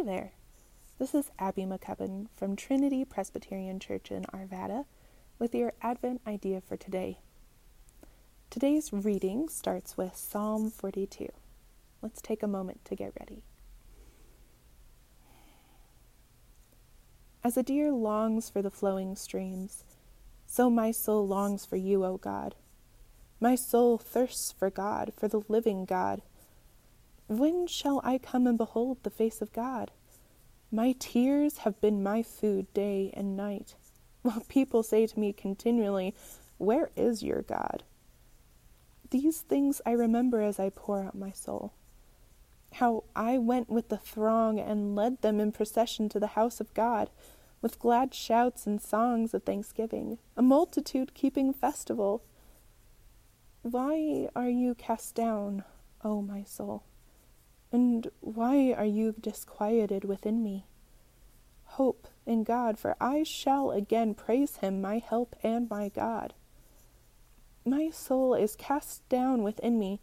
Hi there. This is Abby McCubbin from Trinity Presbyterian Church in Arvada with your Advent idea for today. Today's reading starts with Psalm 42. Let's take a moment to get ready. As a deer longs for the flowing streams, so my soul longs for you, O God. My soul thirsts for God, for the living God. When shall I come and behold the face of God? My tears have been my food day and night, while people say to me continually, Where is your God? These things I remember as I pour out my soul. How I went with the throng and led them in procession to the house of God, with glad shouts and songs of thanksgiving, a multitude keeping festival. Why are you cast down, O my soul? And why are you disquieted within me? Hope in God, for I shall again praise him, my help and my God. My soul is cast down within me.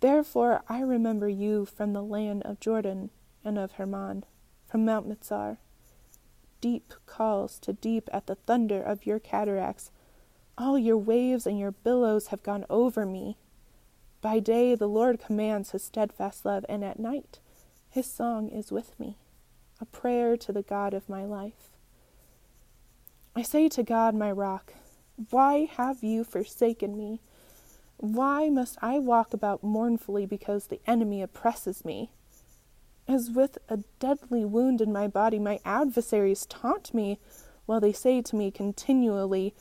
Therefore I remember you from the land of Jordan and of Hermon, from Mount Mizar. Deep calls to deep at the thunder of your cataracts. All your waves and your billows have gone over me. By day the Lord commands his steadfast love, and at night his song is with me, a prayer to the God of my life. I say to God, my rock, Why have you forsaken me? Why must I walk about mournfully because the enemy oppresses me? As with a deadly wound in my body, my adversaries taunt me, while they say to me continually,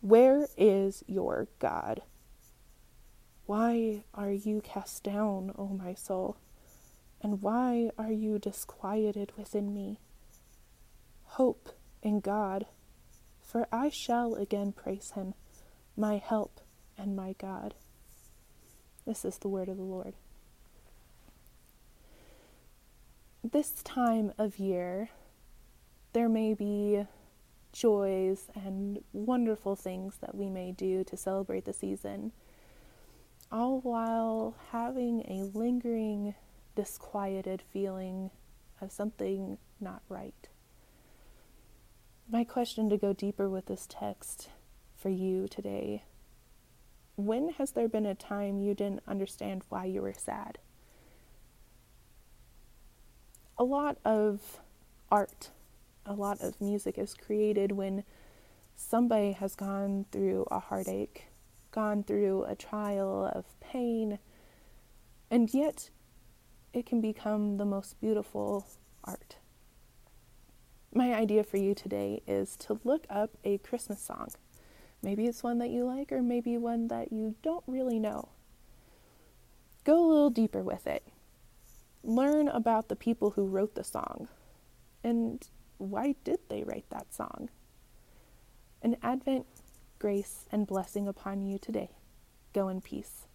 Where is your God? Why are you cast down, O my soul? And why are you disquieted within me? Hope in God, for I shall again praise him, my help and my God. This is the word of the Lord. This time of year, there may be joys and wonderful things that we may do to celebrate the season all while having a lingering, disquieted feeling of something not right. My question to go deeper with this text for you today when has there been a time you didn't understand why you were sad? A lot of art, a lot of music is created when somebody has gone through a heartache gone through a trial of pain, and yet it can become the most beautiful art. My idea for you today is to look up a Christmas song. Maybe it's one that you like, or maybe one that you don't really know. Go a little deeper with it. Learn about the people who wrote the song and why did they write that song? An Advent grace and blessing upon you today. Go in peace.